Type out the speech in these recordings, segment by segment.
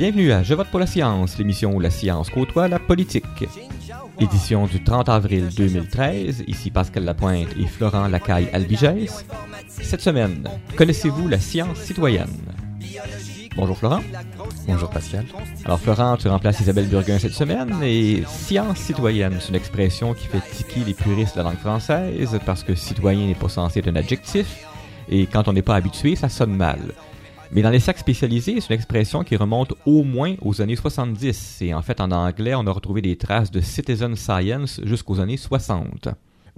Bienvenue à Je vote pour la science, l'émission où la science côtoie la politique. Édition du 30 avril 2013, ici Pascal Lapointe et Florent Lacaille-Albigès. Cette semaine, connaissez-vous la science citoyenne? Bonjour Florent. Bonjour Pascal. Alors Florent, tu remplaces Isabelle Burguin cette semaine et science citoyenne, c'est une expression qui fait tiquer les puristes de la langue française parce que citoyen n'est pas censé être un adjectif et quand on n'est pas habitué, ça sonne mal. Mais dans les sacs spécialisés, c'est une expression qui remonte au moins aux années 70. Et en fait, en anglais, on a retrouvé des traces de citizen science jusqu'aux années 60.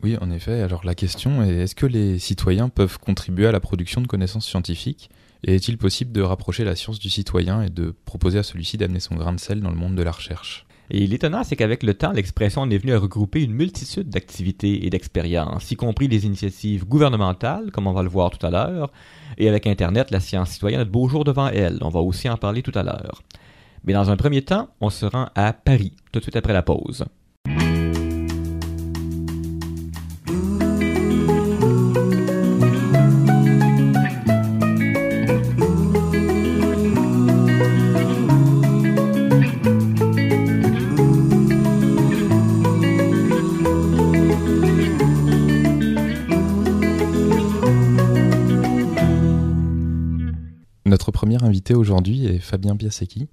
Oui, en effet. Alors la question est, est-ce que les citoyens peuvent contribuer à la production de connaissances scientifiques? Et est-il possible de rapprocher la science du citoyen et de proposer à celui-ci d'amener son grain de sel dans le monde de la recherche? Et l'étonnant, c'est qu'avec le temps, l'expression est venue à regrouper une multitude d'activités et d'expériences, y compris les initiatives gouvernementales, comme on va le voir tout à l'heure, et avec Internet, la science citoyenne a de beaux jours devant elle. On va aussi en parler tout à l'heure. Mais dans un premier temps, on se rend à Paris, tout de suite après la pause. Aujourd'hui est Fabien Biasecki.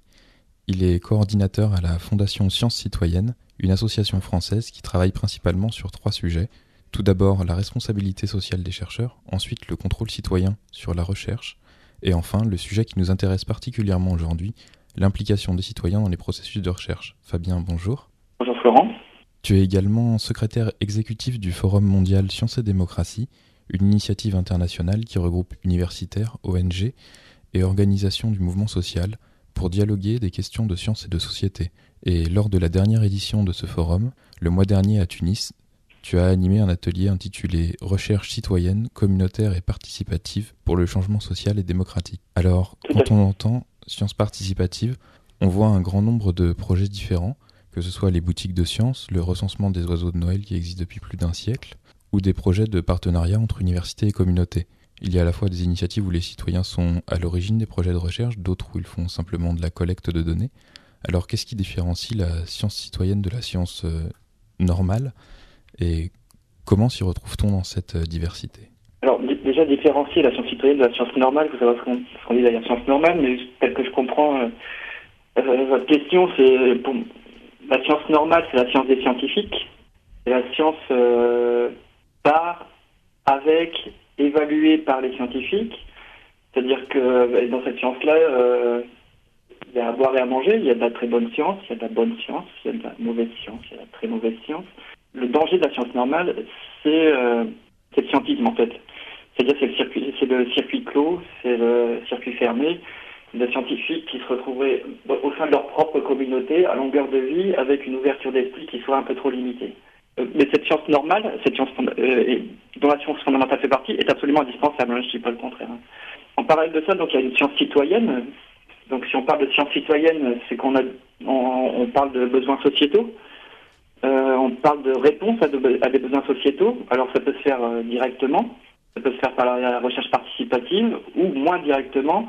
Il est coordinateur à la Fondation Sciences Citoyennes, une association française qui travaille principalement sur trois sujets. Tout d'abord la responsabilité sociale des chercheurs, ensuite le contrôle citoyen sur la recherche, et enfin le sujet qui nous intéresse particulièrement aujourd'hui, l'implication des citoyens dans les processus de recherche. Fabien, bonjour. Bonjour Florent. Tu es également secrétaire exécutif du Forum mondial Sciences et démocratie, une initiative internationale qui regroupe universitaires, ONG et organisation du mouvement social pour dialoguer des questions de science et de société. Et lors de la dernière édition de ce forum, le mois dernier à Tunis, tu as animé un atelier intitulé Recherche citoyenne, communautaire et participative pour le changement social et démocratique. Alors, quand on entend science participative, on voit un grand nombre de projets différents, que ce soit les boutiques de sciences, le recensement des oiseaux de Noël qui existe depuis plus d'un siècle, ou des projets de partenariat entre universités et communautés. Il y a à la fois des initiatives où les citoyens sont à l'origine des projets de recherche, d'autres où ils font simplement de la collecte de données. Alors qu'est-ce qui différencie la science citoyenne de la science euh, normale et comment s'y retrouve-t-on dans cette euh, diversité? Alors déjà différencier la science citoyenne de la science normale, faut savoir ce qu'on dit la science normale, mais tel que je comprends euh, votre question, c'est la science normale, c'est la science des scientifiques, la science par, avec évaluée par les scientifiques. C'est-à-dire que euh, dans cette science-là, euh, il y a à boire et à manger, il y a de la très bonne science, il y a de la bonne science, il y a de la mauvaise science, il y a de la très mauvaise science. Le danger de la science normale, c'est euh, le scientisme en fait. C'est-à-dire c'est le circuit, c'est le circuit clos, c'est le circuit fermé des scientifiques qui se retrouveraient au sein de leur propre communauté à longueur de vie avec une ouverture d'esprit qui soit un peu trop limitée. Euh, mais cette science normale, cette science euh, dont la science fondamentale fait partie, est absolument indispensable. Hein, je ne dis pas le contraire. Hein. En parallèle de ça, donc il y a une science citoyenne. Donc si on parle de science citoyenne, c'est qu'on a, on, parle de besoins sociétaux. Euh, on parle de réponse à, des besoins sociétaux. Alors ça peut se faire directement, ça peut se faire par la recherche participative ou moins directement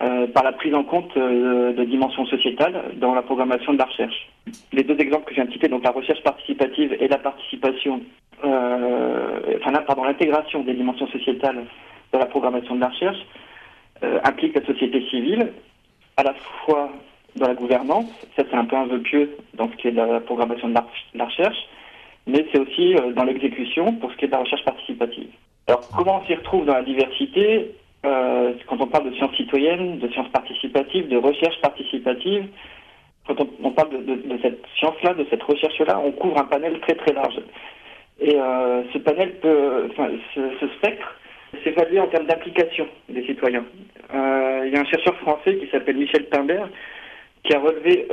euh, par la prise en compte euh, de dimensions sociétales dans la programmation de la recherche. Les deux exemples que j'ai cités, donc la recherche participative et la participation, euh, enfin pardon, l'intégration des dimensions sociétales dans la programmation de la recherche, implique la société civile à la fois dans la gouvernance, ça c'est un peu un vœu pieux dans ce qui est de la programmation de la recherche, mais c'est aussi dans l'exécution pour ce qui est de la recherche participative. Alors comment on s'y retrouve dans la diversité? Euh, quand on parle de sciences citoyennes, de sciences participatives, de recherche participative, quand on, parle de, cette science-là, de cette recherche-là, on couvre un panel très très large. Et euh, ce panel peut, enfin, ce, spectre s'évalue en termes d'application des citoyens. Euh, il y a un chercheur français qui s'appelle Michel Pimbert qui a relevé,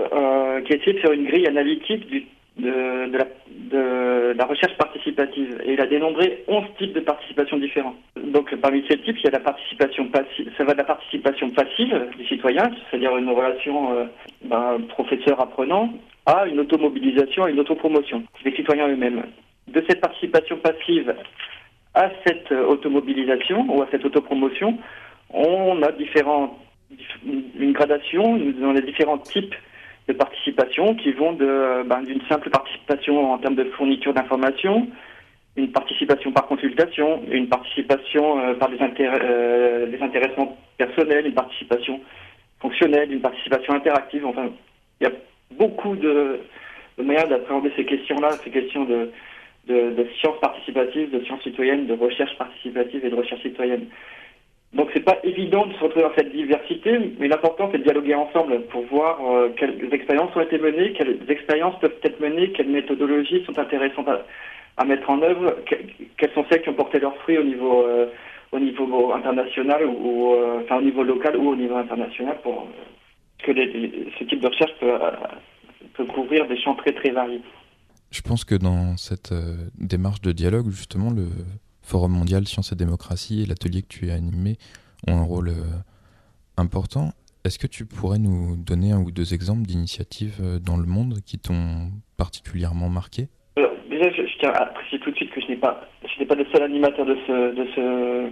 qui a essayé de faire une grille analytique du de, la, recherche participative et il a dénombré 11 types de participation différents. Donc parmi ces types, il y a la participation passive, ça va de la participation passive des citoyens, c'est-à-dire une relation euh, professeur-apprenant, à une automobilisation et une autopromotion des citoyens eux-mêmes. De cette participation passive à cette automobilisation ou à cette autopromotion, on a différents une gradation dans les différents types de participation qui vont ben, d'une simple participation en termes de fourniture d'informations, une participation par consultation, une participation euh, par des, euh, des intéressements personnels, une participation fonctionnelle, une participation interactive. Enfin, il y a beaucoup de, de manières d'appréhender ces questions-là, ces questions de, de, de sciences participatives, de sciences citoyennes, de recherche participative et de recherche citoyenne. Donc c'est pas évident de se retrouver dans cette diversité, mais l'important c'est de dialoguer ensemble pour voir euh, quelles expériences ont été menées, quelles expériences peuvent être menées, quelles méthodologies sont intéressantes à, mettre en œuvre, quelles sont celles qui ont porté leurs fruits au niveau euh, international ou euh, enfin au niveau local ou au niveau international pour que ce type de recherche peut, peut couvrir des champs très très variés. Je pense que dans cette démarche de dialogue, justement, le, Forum mondial Sciences et démocratie et l'atelier que tu as animé ont un rôle euh, important. Est-ce que tu pourrais nous donner un ou deux exemples d'initiatives euh, dans le monde qui t'ont particulièrement marqué? Alors, Déjà, je, tiens à préciser tout de suite que je n'ai pas, je n'ai pas le seul animateur de ce, de ce,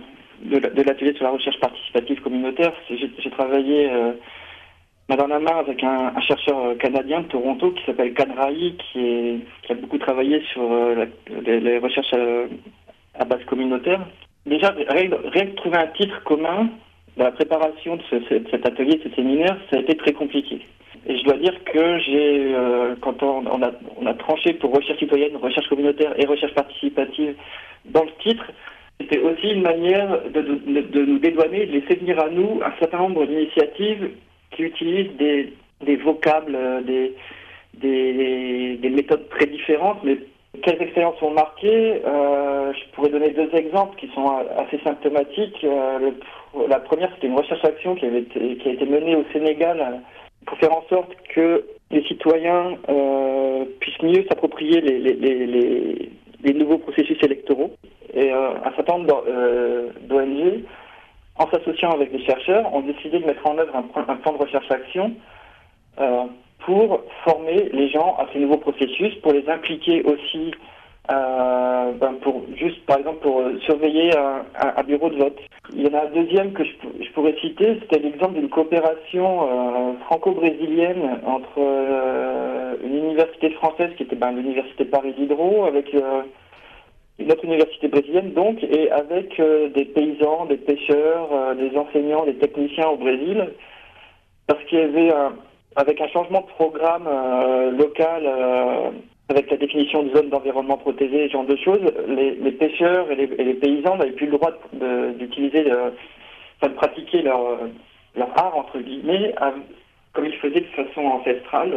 de, l'atelier sur la recherche participative communautaire. J'ai travaillé euh, main avec un, chercheur canadien de Toronto qui s'appelle Kadrahi, qui, qui a beaucoup travaillé sur les, recherches à base communautaire. Déjà, rien, que trouver un titre commun dans la préparation de, cet atelier, de ce séminaire, ça a été très compliqué. Et je dois dire que j'ai, euh, quand on, a, tranché pour recherche citoyenne, recherche communautaire et recherche participative dans le titre, c'était aussi une manière de, nous dédouaner, de laisser venir à nous un certain nombre d'initiatives qui utilisent des, des vocables, des, des, des, méthodes très différentes, mais quelles expériences ont marqué euh, Je pourrais donner deux exemples qui sont assez symptomatiques. Euh, la première, c'était une recherche-action qui, avait été, qui a été menée au Sénégal euh, pour faire en sorte que les citoyens puissent mieux s'approprier les, nouveaux processus électoraux. Et un certain nombre d'ONG, en s'associant avec des chercheurs, ont décidé de mettre en œuvre un plan de recherche-action pour former les gens à ces nouveaux processus, pour les impliquer aussi, euh, ben pour juste par exemple pour surveiller un, bureau de vote. Il y en a un deuxième que je, je pourrais citer, c'était l'exemple d'une coopération euh, franco-brésilienne entre euh, une université française qui était ben, l'université Paris Diderot avec une autre université brésilienne donc et avec des paysans, des pêcheurs, des enseignants, des techniciens au Brésil parce qu'il y avait un avec un changement de programme euh, local, euh, avec la définition de zone d'environnement protégé, ce genre de choses, les, pêcheurs et les, et les paysans n'avaient plus le droit d'utiliser, euh, enfin de pratiquer leur, leur art, entre guillemets, comme ils faisaient de façon ancestrale,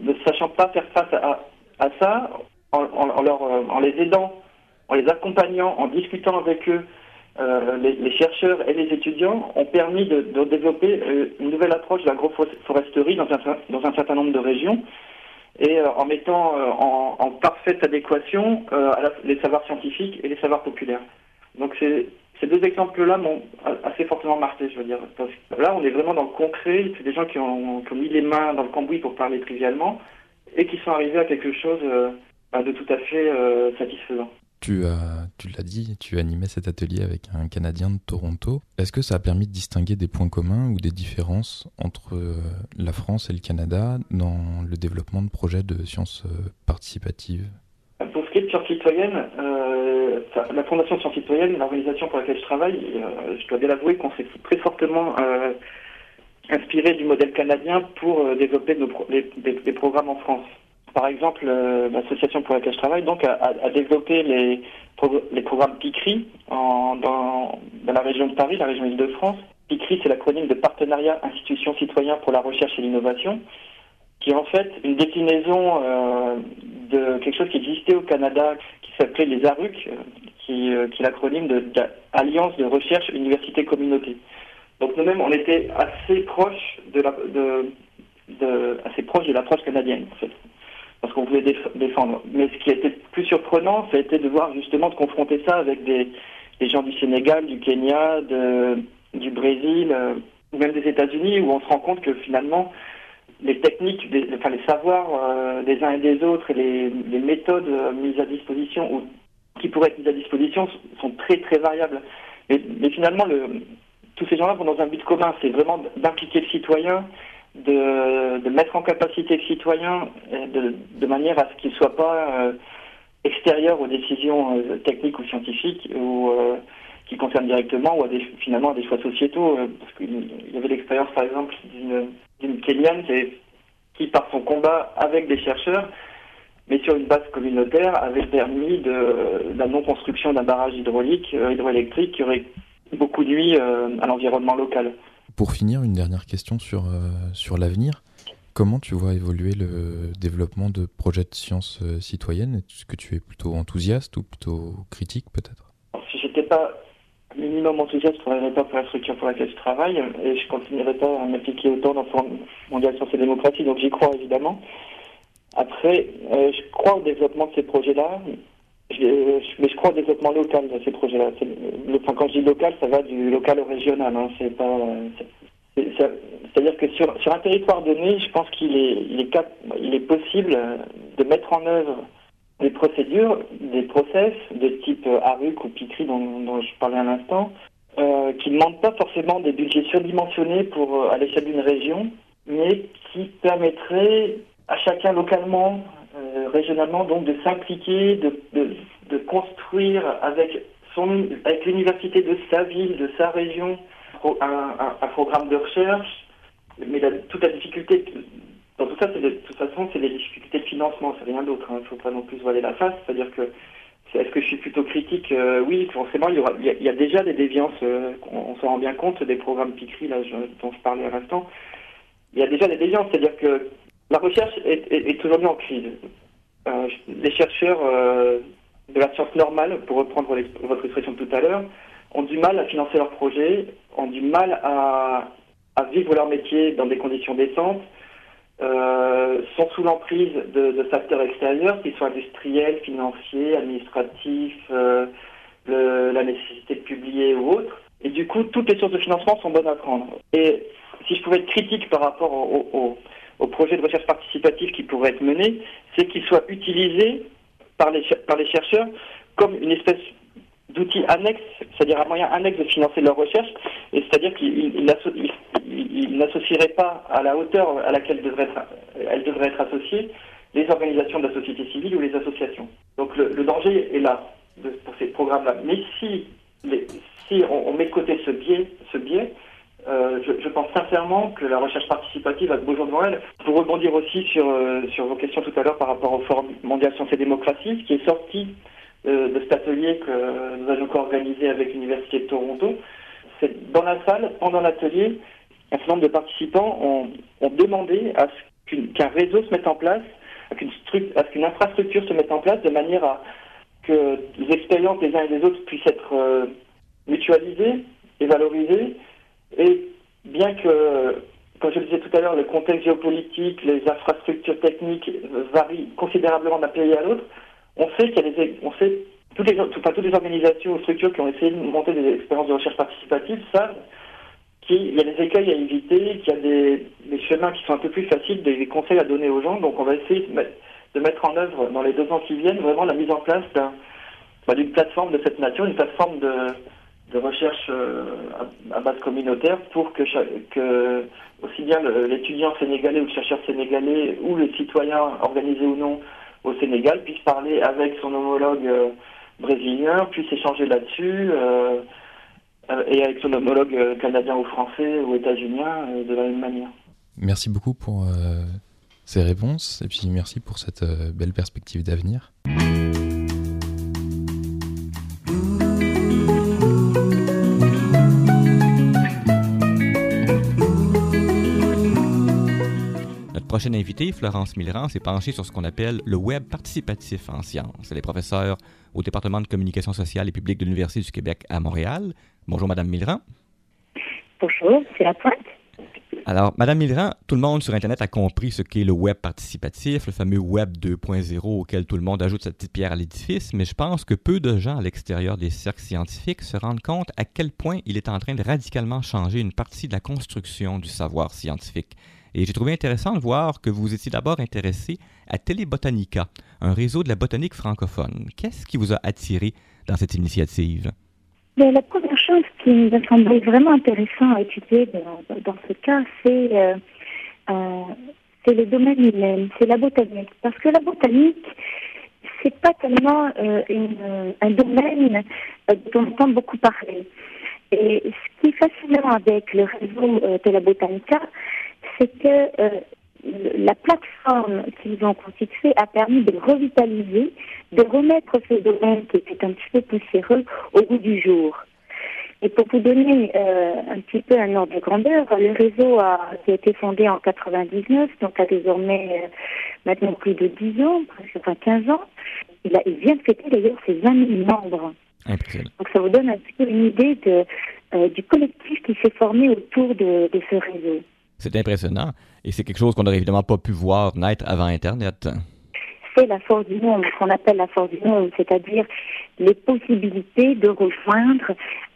ne sachant pas faire face à, ça, en, leur, en les aidant, en les accompagnant, en discutant avec eux, euh, les, chercheurs et les étudiants ont permis de, développer euh, une nouvelle approche de l'agroforesterie dans un, dans un certain nombre de régions et euh, en mettant en, parfaite adéquation les savoirs scientifiques et les savoirs populaires. Donc ces deux exemples-là m'ont assez fortement marqué, je veux dire. Parce que là, on est vraiment dans le concret. C'est des gens qui ont, mis les mains dans le cambouis pour parler trivialement et qui sont arrivés à quelque chose bah, de tout à fait satisfaisant. Tu, as, tu l'as dit, tu animais cet atelier avec un Canadien de Toronto. Est-ce que ça a permis de distinguer des points communs ou des différences entre euh, la France et le Canada dans le développement de projets de sciences euh, participatives? Pour ce qui est de sciences citoyennes, euh, la Fondation Sciences citoyennes, l'organisation pour laquelle je travaille, je dois bien l'avouer qu'on s'est très fortement inspiré du modèle canadien pour développer nos des programmes en France par exemple, euh, l'association pour laquelle je travaille donc a, développé les, programmes PICRI en, dans, la région de Paris, la région Île-de-France. PICRI, c'est l'acronyme de Partenariat Institutions Citoyens pour la Recherche et l'Innovation, qui est en fait une déclinaison euh, de quelque chose qui existait au Canada, qui s'appelait les ARUC, euh, qui, est l'acronyme de, Alliance de Recherche Université Communauté. Donc nous-mêmes, on était assez proche de la, de, de, de l'approche canadienne, en fait parce qu'on voulait défendre. Mais ce qui été plus surprenant, ça a été de voir justement de confronter ça avec des, gens du Sénégal, du Kenya, du Brésil, euh, même des États-Unis, où on se rend compte que finalement, les techniques, enfin les savoirs euh, des uns et des autres et les, méthodes euh, mises à disposition ou qui pourraient être mises à disposition sont très très variables. Mais, finalement, le, tous ces gens-là vont dans un but commun, c'est vraiment d'impliquer le citoyen, de, mettre en capacité le citoyen de, de manière à ce qu'il ne soit pas euh, extérieur aux décisions euh, techniques ou scientifiques ou euh, qui concernent directement ou à des, finalement à des choix sociétaux. parce qu'il y avait l'expérience par exemple d'une Kenyane qui, qui, par son combat avec des chercheurs, mais sur une base communautaire, avait permis de, la non-construction d'un barrage hydraulique, hydroélectrique qui aurait beaucoup nuit à l'environnement local. Pour finir, une dernière question sur, euh, sur l'avenir. Comment tu vois évoluer le développement de projets de sciences euh, citoyennes? Est-ce que tu es plutôt enthousiaste ou plutôt critique peut-être? Si j'étais pas minimum enthousiaste, je ne travaillerais pas pour la structure pour laquelle je travaille et je continuerai pas à m'impliquer autant dans le mondial sciences et démocratie, donc j'y crois évidemment. Après, euh, je crois au développement de ces projets-là, mais je crois au développement local de ces projets-là. Enfin, quand je dis local, ça va du local au régional. Hein. C'est pas. C'est-à-dire que sur, sur un territoire donné, je pense qu'il est, il est, il est possible de mettre en œuvre des procédures, des process de type ARUC ou PICRI dont, je parlais à l'instant, euh, qui ne demandent pas forcément des budgets surdimensionnés pour, euh, à l'échelle d'une région, mais qui permettraient à chacun localement euh, régionalement, donc de s'impliquer, de, de, construire avec, son, avec l'université de sa ville, de sa région, un, un, programme de recherche. Mais toute la difficulté dans tout ça, c'est de, toute façon, c'est les difficultés de financement, c'est rien d'autre. Il hein. ne faut pas non plus voiler la face. C'est-à-dire que est-ce que je suis plutôt critique? Euh, Oui, forcément, il y, aura, il, y a, il déjà des déviances. Euh, on, s'en rend bien compte des programmes PICRI là, je, dont je parlais à l'instant. Il y a déjà des déviances, c'est-à-dire que la recherche est, est, est aujourd'hui en crise. Euh, les chercheurs de la science normale, pour reprendre votre expression de tout à l'heure, ont du mal à financer leurs projets, ont du mal à, vivre leur métier dans des conditions décentes, euh, sont sous l'emprise de, facteurs extérieurs, qu'ils soient industriels, financiers, administratifs, euh, la nécessité de publier ou autre. Et du coup, toutes les sources de financement sont bonnes à prendre. Et si je pouvais être critique par rapport au, au, au projet de recherche participative qui pourrait être mené, c'est qu'il soit utilisé par les, par les chercheurs comme une espèce d'outil annexe, c'est-à-dire un moyen annexe de financer leur recherche, et c'est-à-dire qu'il n'associerait pas à la hauteur à laquelle être, elle devrait être associée les organisations de la société civile ou les associations. Donc le, danger est là pour ces programmes-là. Mais si, les, si on, on, met de côté ce biais, ce biais euh, je, pense sincèrement que la recherche participative beaux jours devant elle. Pour rebondir aussi sur, euh, sur vos questions tout à l'heure par rapport au Forum mondial sciences et démocratie, qui est sorti euh, de cet atelier que nous avons co-organisé avec l'Université de Toronto, c'est dans la salle, pendant l'atelier, un certain nombre de participants ont, demandé à ce qu'un réseau se mette en place, à qu'une infrastructure se mette en place de manière à que les expériences des uns et des autres puissent être mutualisées et valorisées et bien que, comme je le disais tout à l'heure, le contexte géopolitique, les infrastructures techniques varient considérablement d'un pays à l'autre, on sait qu'il y a des, on sait, toutes les, enfin, toutes les organisations ou structures qui ont essayé de monter des expériences de recherche participative savent qu'il y a des écueils à éviter, qu'il y a des, chemins qui sont un peu plus faciles, des conseils à donner aux gens. Donc on va essayer de mettre, de mettre en œuvre dans les deux ans qui viennent vraiment la mise en place bah, d'une plateforme de cette nature, une plateforme de, de recherche euh, à, base communautaire pour que, aussi bien l'étudiant sénégalais ou le chercheur sénégalais ou le citoyen organisé ou non au Sénégal puisse parler avec son homologue euh, brésilien, puisse échanger là-dessus euh, et avec son homologue canadien ou français ou états-unien de la même manière. Merci beaucoup pour ces réponses et puis merci pour cette belle perspective d'avenir. Prochaine invitée, Florence Millerand, s'est penchée sur ce qu'on appelle le web participatif en sciences. Elle est professeure au département de communication sociale et publique de l'Université du Québec à Montréal. Bonjour, Madame Millerand. Bonjour, c'est la pointe. Alors, Madame Millerand, tout le monde sur Internet a compris ce qu'est le web participatif, le fameux web 2.0 auquel tout le monde ajoute sa petite pierre à l'édifice, mais je pense que peu de gens à l'extérieur des cercles scientifiques se rendent compte à quel point il est en train de radicalement changer une partie de la construction du savoir scientifique. Et j'ai trouvé intéressant de voir que vous étiez d'abord intéressé à Telebotanica, un réseau de la botanique francophone. Qu'est-ce qui vous a attiré dans cette initiative? la première chose qui nous a semblé vraiment intéressant à étudier dans, ce cas, c'est euh, euh, le domaine humain, c'est la botanique. Parce que la botanique, c'est pas tellement euh, un domaine dont on entend beaucoup parler. Et ce qui est fascinant avec le réseau de c'est que la plateforme qu'ils ont constituée a permis de revitaliser, de remettre ce domaine qui était un petit peu poussiéreux au goût du jour. Et pour vous donner euh, un petit peu un ordre de grandeur, le réseau a, qui a été fondé en 99, donc a désormais euh, maintenant plus de 10 ans, presque enfin 15 ans. Il, a, il vient de fêter d'ailleurs ses 20 000 membres. Donc ça vous donne un petit peu une idée de, euh, du collectif qui s'est formé autour de, de ce réseau. C'est impressionnant. Et c'est quelque chose qu'on n'aurait évidemment pas pu voir naître avant Internet. C'est la force du monde, ce qu'on appelle la force du monde, c'est-à-dire les possibilités de rejoindre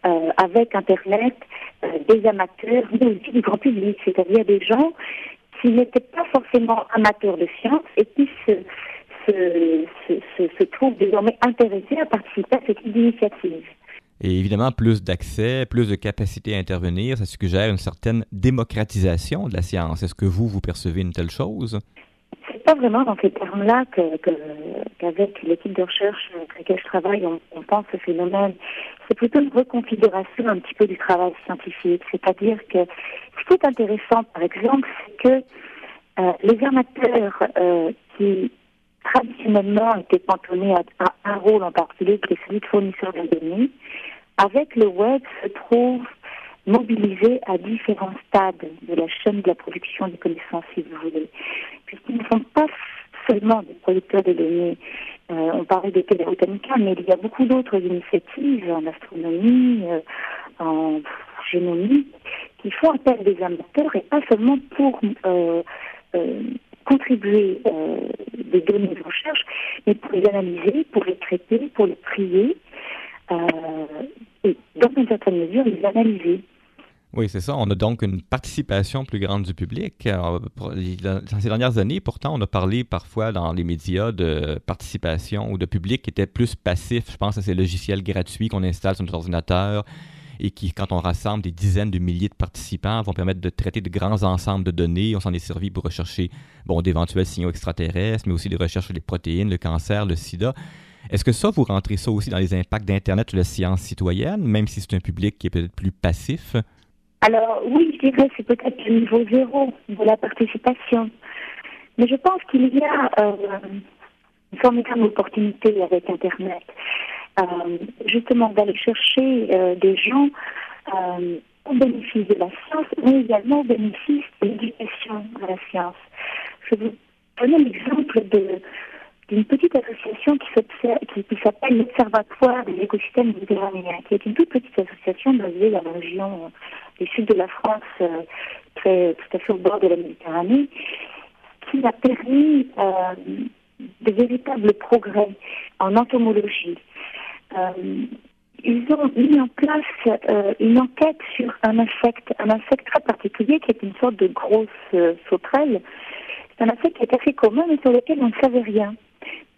euh, avec Internet euh, des amateurs, mais aussi du grand public, c'est-à-dire des gens qui n'étaient pas forcément amateurs de science et qui se, se, se, se trouvent désormais intéressés à participer à cette initiative. Et évidemment, plus d'accès, plus de capacité à intervenir, ça suggère une certaine démocratisation de la science. Est-ce que vous, vous percevez une telle chose? C'est pas vraiment dans ces termes-là qu'avec que, l'équipe de recherche avec laquelle je travaille, on, pense ce phénomène. C'est plutôt une reconfiguration un petit peu du travail scientifique. C'est-à-dire que ce qui est intéressant, par exemple, c'est que euh, les amateurs euh, qui traditionnellement étaient cantonnés à, à, un rôle en particulier, qui est celui de fournisseur de données, avec le web, se trouve mobilisés à différents stades de la chaîne de la production des connaissances, si vous voulez, puisqu'ils ne sont pas seulement des producteurs de données. Euh, on parlait de Télébotanica, mais il y a beaucoup d'autres initiatives en astronomie, euh, en génomie, qui font appel à des amateurs et pas seulement pour euh, contribuer des données de recherche, mais pour les analyser, pour les traiter, pour les trier, et dans une certaine mesure, les analyser. Oui, c'est ça. On a donc une participation plus grande du public. dans ces dernières années, pourtant, on a parlé parfois dans les médias de participation ou de public qui était plus passif. Je pense à ces logiciels gratuits qu'on installe sur notre ordinateur et qui, quand on rassemble des dizaines de milliers de participants, vont permettre de traiter de grands ensembles de données. On s'en est servi pour rechercher bon, d'éventuels signaux extraterrestres, mais aussi des recherches sur les protéines, le cancer, le sida. Est-ce que ça, vous rentrez ça aussi dans les impacts d'Internet sur la science citoyenne, même si c'est un public qui est peut-être plus passif? Alors oui, je dirais que c'est peut-être le niveau zéro de la participation. Mais je pense qu'il y a euh, une formidable opportunité avec Internet. Euh, justement d'aller chercher euh, des gens euh, au bénéfice de la science, mais également au bénéfice de l'éducation à la science. Je vais vous donner l'exemple de d'une petite association qui, s'appelle l'Observatoire des écosystèmes méditerranéens, qui est une toute petite association basée dans la région du sud de la France, euh, très, tout à fait au bord de la Méditerranée, qui a permis euh, de véritables progrès en entomologie. Euh, ils ont mis en place une enquête sur un insecte, un insecte très particulier qui est une sorte de grosse sauterelle. C'est un insecte qui est assez commun mais sur lequel on ne savait rien.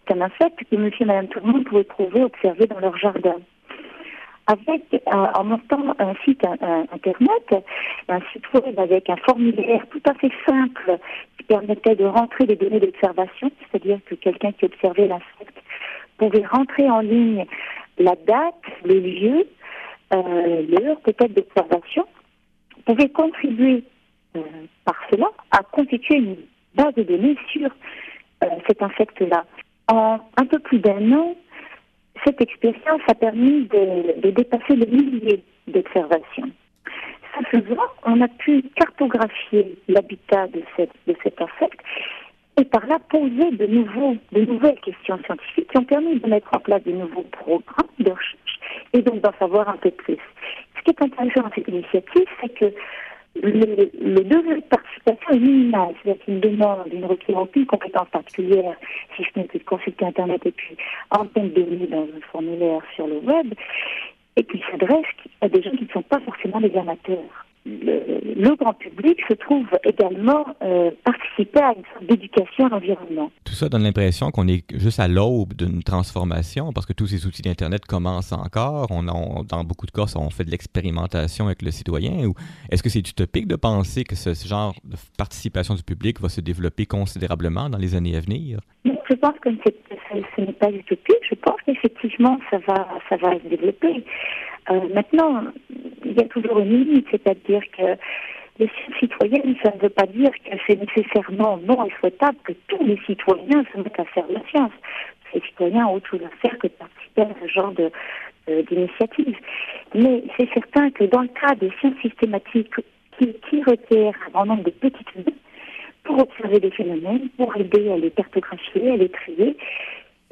Un insecte que monsieur et madame tout le monde pouvaient trouver, observer dans leur jardin. Avec, euh, en montant un site internet, un site web avec un formulaire tout à fait simple qui permettait de rentrer des données d'observation, c'est-à-dire que quelqu'un qui observait l'insecte pouvait rentrer en ligne la date, le lieu, euh, l'heure peut-être d'observation, pouvait contribuer euh, par cela à constituer une base de données sur cet insecte-là. En un peu plus d'un an, cette expérience a permis de, dépasser le millier d'observations. Ce faisant, on a pu cartographier l'habitat de, de cet insecte et par là poser de, nouveaux, de nouvelles questions scientifiques qui ont permis de mettre en place de nouveaux programmes de recherche et donc d'en savoir un peu plus. Ce qui est intéressant dans cette initiative, c'est que le, le, degré de participation est minimal, c'est-à-dire qu'il demande, une requiert aucune compétence particulière, si ce n'est que de consulter Internet et puis entendre données dans un formulaire sur le web, et qu'il s'adresse à des gens qui ne sont pas forcément des amateurs. Le, grand public se trouve également euh, participer à une sorte d'éducation à l'environnement. Tout ça donne l'impression qu'on est juste à l'aube d'une transformation parce que tous ces outils d'Internet commencent encore. On, dans beaucoup de cas, on fait de l'expérimentation avec le citoyen. Ou est-ce que c'est utopique de penser que ce, genre de participation du public va se développer considérablement dans les années à venir? Je pense que ce n'est pas utopique. Je pense qu'effectivement, ça va, ça va se développer. Euh, maintenant, il y a toujours une limite, c'est-à-dire que les citoyennes, ça ne veut pas dire que c'est nécessairement non et souhaitable que tous les citoyens se mettent à faire de la science. Les citoyens ont autre à faire que de participer à ce genre de, d'initiative. Mais c'est certain que dans le cas des sciences systématiques qui, qui requièrent un grand nombre de petites mains pour observer des phénomènes, pour aider à les cartographier, à les trier,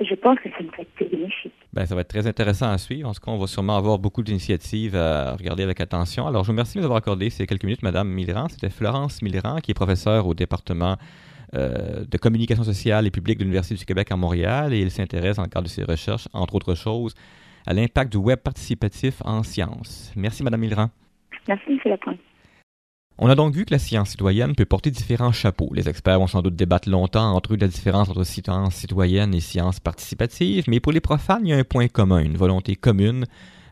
je pense que ça va être bénéfique. Ben, ça va être très intéressant à suivre. En ce cas, on va sûrement avoir beaucoup d'initiatives à regarder avec attention. Alors, je vous remercie de nous avoir accordé ces quelques minutes, Madame Millerand. C'était Florence Millerand, qui est professeure au département euh, de communication sociale et publique de l'Université du Québec à Montréal et elle s'intéresse, dans le cadre de ses recherches, entre autres choses, à l'impact du web participatif en sciences. Merci, Madame Millerand. Merci, M. Lapointe. On a donc vu que la science citoyenne peut porter différents chapeaux. Les experts vont sans doute débattre longtemps entre eux de la différence entre science citoyenne et science participative, mais pour les profanes, il y a un point commun, une volonté commune,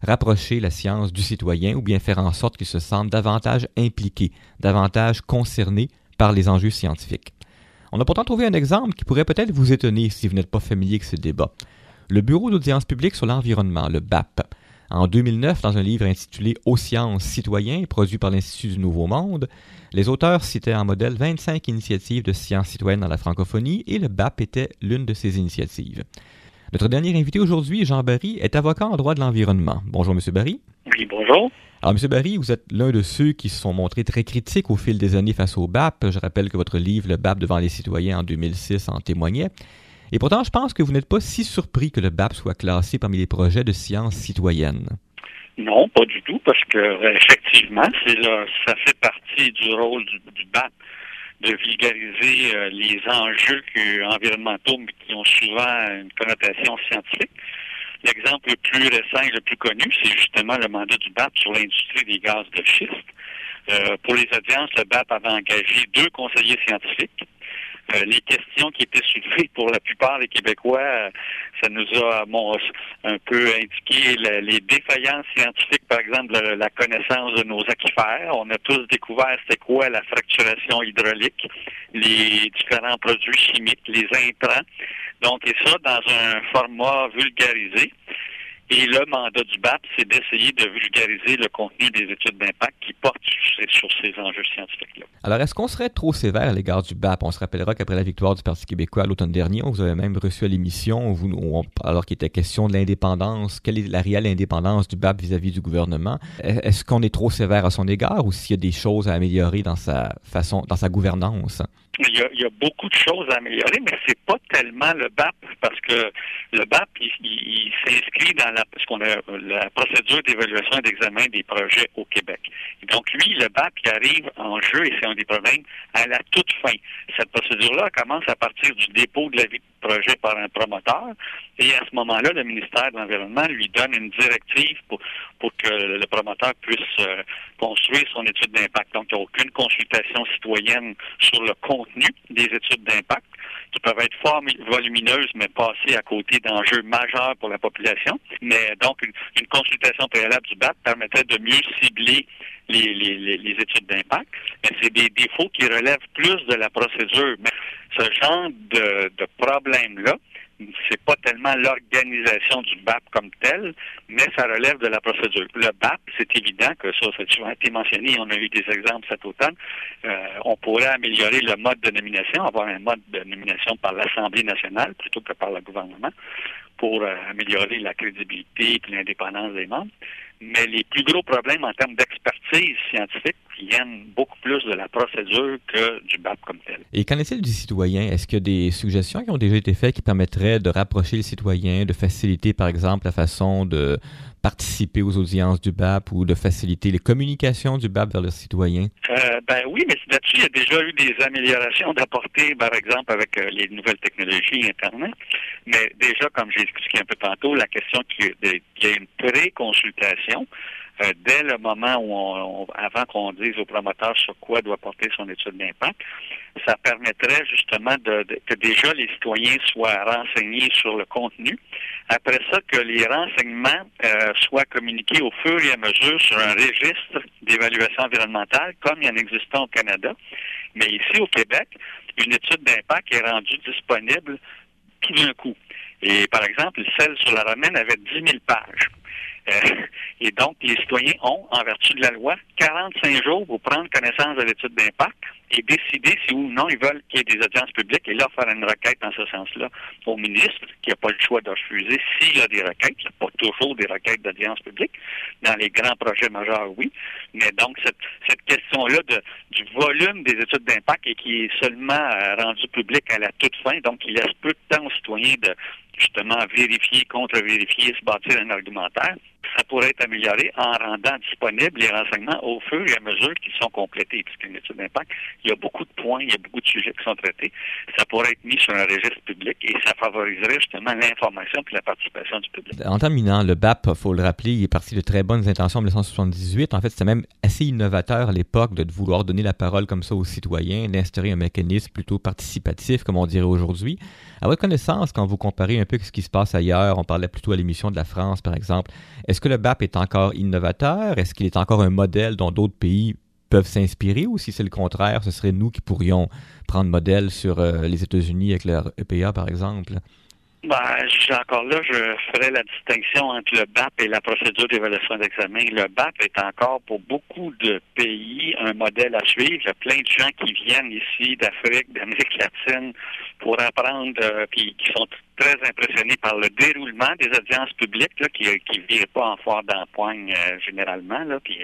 rapprocher la science du citoyen ou bien faire en sorte qu'il se sente davantage impliqué, davantage concerné par les enjeux scientifiques. On a pourtant trouvé un exemple qui pourrait peut-être vous étonner si vous n'êtes pas familier avec ce débat. Le Bureau d'audience publique sur l'environnement, le BAP, en 2009, dans un livre intitulé Aux sciences citoyens, produit par l'Institut du Nouveau Monde, les auteurs citaient en modèle 25 initiatives de sciences citoyennes dans la francophonie et le BAP était l'une de ces initiatives. Notre dernier invité aujourd'hui, Jean Barry, est avocat en droit de l'environnement. Bonjour, M. Barry. Oui, bonjour. Alors, M. Barry, vous êtes l'un de ceux qui se sont montrés très critiques au fil des années face au BAP. Je rappelle que votre livre, Le BAP devant les citoyens en 2006, en témoignait. Et pourtant, je pense que vous n'êtes pas si surpris que le BAP soit classé parmi les projets de sciences citoyennes. Non, pas du tout, parce que euh, effectivement, c'est ça fait partie du rôle du, BAP de vulgariser euh, les enjeux environnementaux qui ont souvent une connotation scientifique. L'exemple le plus récent et le plus connu, c'est justement le mandat du BAP sur l'industrie des gaz de schiste. Euh, pour les audiences, le BAP avait engagé deux conseillers scientifiques euh, les questions qui étaient soulevées pour la plupart des Québécois, euh, ça nous a un peu indiqué les défaillances scientifiques, par exemple la, connaissance de nos aquifères. On a tous découvert c'était quoi la fracturation hydraulique, les différents produits chimiques, les intrants. Donc, et ça dans un format vulgarisé. Et le mandat du BAP, c'est d'essayer de vulgariser le contenu des études d'impact qui portent sur ces enjeux scientifiques-là. Alors, est-ce qu'on serait trop sévère à l'égard du BAP? On se rappellera qu'après la victoire du Parti québécois l'automne dernier, on vous avait même reçu à l'émission, alors qu'il était question de l'indépendance, quelle est la réelle indépendance du BAP vis-à-vis du gouvernement? Est-ce qu'on est trop sévère à son égard ou s'il y a des choses à améliorer dans sa façon, dans sa gouvernance? Il y, a, il y, a, beaucoup de choses à améliorer, mais c'est pas tellement le BAP, parce que le BAP, il, il, s'inscrit dans la, ce qu'on a, la procédure d'évaluation et d'examen des projets au Québec. Donc, lui, le BAP, il arrive en jeu, et c'est un des problèmes, à la toute fin. Cette procédure-là commence à partir du dépôt de l'avis projet par un promoteur, et à ce moment-là, le ministère de l'Environnement lui donne une directive pour, pour que le promoteur puisse euh, construire son étude d'impact. Donc, il n'y a aucune consultation citoyenne sur le contenu des études d'impact, qui peuvent être fort volumineuses, mais passer à côté d'enjeux majeurs pour la population. Mais donc, une, consultation préalable du BAP permettrait de mieux cibler les, études d'impact. Mais c'est des défauts qui relèvent plus de la procédure. Mais ce genre de, problème-là, c'est pas tellement l'organisation du BAP comme tel, mais ça relève de la procédure. Le BAP, c'est évident que ça, ça a été mentionné, on a eu des exemples cet automne, euh, on pourrait améliorer le mode de nomination, avoir un mode de nomination par l'Assemblée nationale plutôt que par le gouvernement pour euh, améliorer la crédibilité et l'indépendance des membres. Mais les plus gros problèmes en termes d'expertise scientifique viennent beaucoup plus de la procédure que du BAP comme tel. Et qu'en est-il du citoyen? Est-ce qu'il y a des suggestions qui ont déjà été faites qui permettraient de rapprocher le citoyen, de faciliter, par exemple, la façon de participer aux audiences du BAP ou de faciliter les communications du BAP vers le citoyen? Euh, ben oui, mais là-dessus, il y a déjà eu des améliorations d'apporter, par exemple, avec euh, les nouvelles technologies Internet. Mais déjà, comme j'ai expliqué un peu tantôt, la question qu'il y a une pré-consultation euh, dès le moment où on, avant qu'on dise au promoteur sur quoi doit porter son étude d'impact, ça permettrait justement de, que déjà les citoyens soient renseignés sur le contenu. Après ça, que les renseignements euh, soient communiqués au fur et à mesure sur un registre d'évaluation environnementale, comme il y en existe au Canada. Mais ici, au Québec, une étude d'impact est rendue disponible tout d'un coup. Et par exemple, celle sur la Romaine avait 10 000 pages. Et donc, les citoyens ont, en vertu de la loi, 45 jours pour prendre connaissance de l'étude d'impact et décider si ou non ils veulent qu'il y ait des audiences publiques et là faire une requête en ce sens-là au ministre, qui n'a pas le choix de refuser s'il y a des requêtes. Il n'y a pas toujours des requêtes d'audience publique. Dans les grands projets majeurs, oui. Mais donc, cette, cette question-là du volume des études d'impact et qui est seulement euh, rendu public à la toute fin, donc il laisse peu de temps aux citoyens de justement vérifier, contre-vérifier, se bâtir un argumentaire ça pourrait être amélioré en rendant disponibles les renseignements au fur et à mesure qu'ils sont complétés. Puisqu'une étude d'impact, il y a beaucoup de points, il y a beaucoup de sujets qui sont traités. Ça pourrait être mis sur un registre public et ça favoriserait justement l'information et la participation du public. En terminant, le BAP, il faut le rappeler, il est parti de très bonnes intentions en 1978. En fait, c'était même assez innovateur à l'époque de vouloir donner la parole comme ça aux citoyens, d'instaurer un mécanisme plutôt participatif, comme on dirait aujourd'hui. À votre connaissance, quand vous comparez un peu ce qui se passe ailleurs, on parlait plutôt à l'émission de la France, par exemple, est-ce que le BAP est encore innovateur? Est-ce qu'il est encore un modèle dont d'autres pays peuvent s'inspirer? Ou si c'est le contraire, ce serait nous qui pourrions prendre modèle sur euh, les États-Unis avec leur EPA, par exemple? Ben, encore là, je ferai la distinction entre le BAP et la procédure d'évaluation d'examen. Le BAP est encore pour beaucoup de pays un modèle à suivre. Il y a plein de gens qui viennent ici d'Afrique, d'Amérique latine pour apprendre, euh, puis qui sont très impressionnés par le déroulement des audiences publiques là, qui ne virent pas en foire d'empoigne euh, généralement, là, puis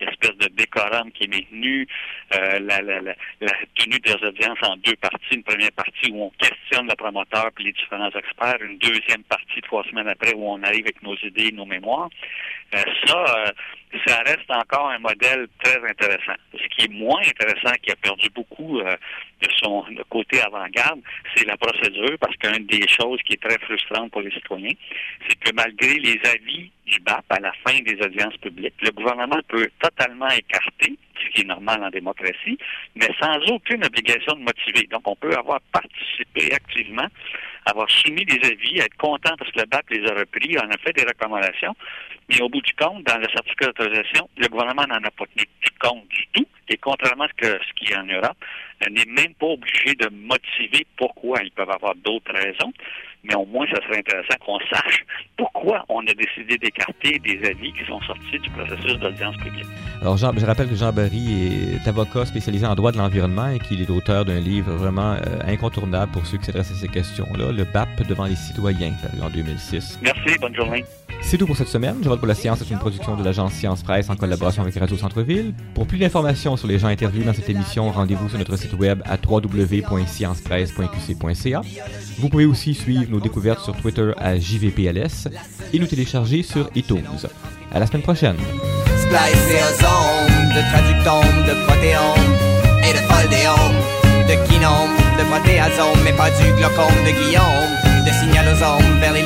l'espèce de décorum qui est maintenu, euh, la, la, la, la, tenue des audiences en deux parties, une première partie où on questionne le promoteur puis les différents experts, une deuxième partie trois semaines après où on arrive avec nos idées, nos mémoires. Euh, ça, ça reste encore un modèle très intéressant. Ce qui est moins intéressant, qui a perdu beaucoup euh, de son côté avant-garde, c'est la procédure, parce qu'une des choses qui est très frustrante pour les citoyens, c'est que malgré les avis du BAP à la fin des audiences publiques, le gouvernement peut totalement écarter, ce qui est normal en démocratie, mais sans aucune obligation de motiver. Donc, on peut avoir participé activement, avoir soumis des avis, être content parce que le BAP les a repris, en a fait des recommandations, mais au bout du compte, dans le certificat d'autorisation, le gouvernement n'en a pas tenu compte du tout. Et contrairement à ce, ce qu'il y a en Europe, n'est même pas obligé de motiver pourquoi ils peuvent avoir d'autres raisons. Mais au moins, ça serait intéressant qu'on sache pourquoi on a décidé d'écarter des avis qui sont sortis du processus d'audience publique. Alors, Jean, je rappelle que Jean Barry est avocat spécialisé en droit de l'environnement et qu'il est auteur d'un livre vraiment euh, incontournable pour ceux qui s'intéressent à ces questions-là, Le BAP devant les citoyens, paru en 2006. Merci, bonne journée. C'est tout pour cette semaine. Je vote pour la science est une production de l'agence Science Presse en collaboration avec Radio Centre-Ville. Pour plus d'informations sur les gens interviewés dans cette émission, rendez-vous sur notre site web à www.sciencepresse.qc.ca. Vous pouvez aussi suivre nos découvertes sur Twitter à JVPLS et nous télécharger sur iTunes. À la semaine prochaine. de traductomes, de protéomes et de de de mais pas du glaucome de Guillaume, de signalosomes vers les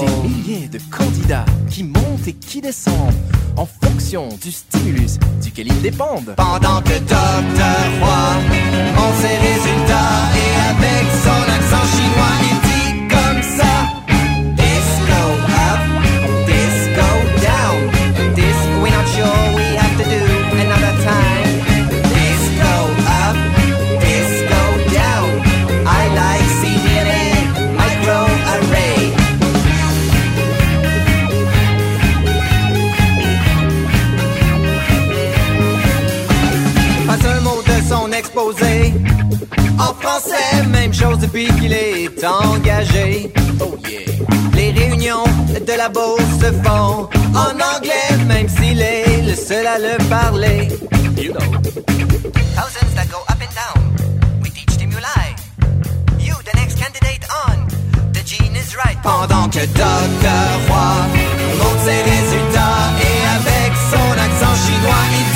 Des milliers de candidats qui montent et qui descendent en fonction du stimulus duquel ils dépendent. Pendant que Docteur Roy en ses résultats et avec son accent chinois, il exposé. En français, même chose depuis qu'il est engagé. Oh yeah. Les réunions de la bourse se font en anglais, même s'il est le seul à le parler. You know. Thousands that go up and down. We teach stimuli. You, the next candidate on. The gene is right. Pendant que Dr. Roy monte ses résultats et avec son accent chinois, il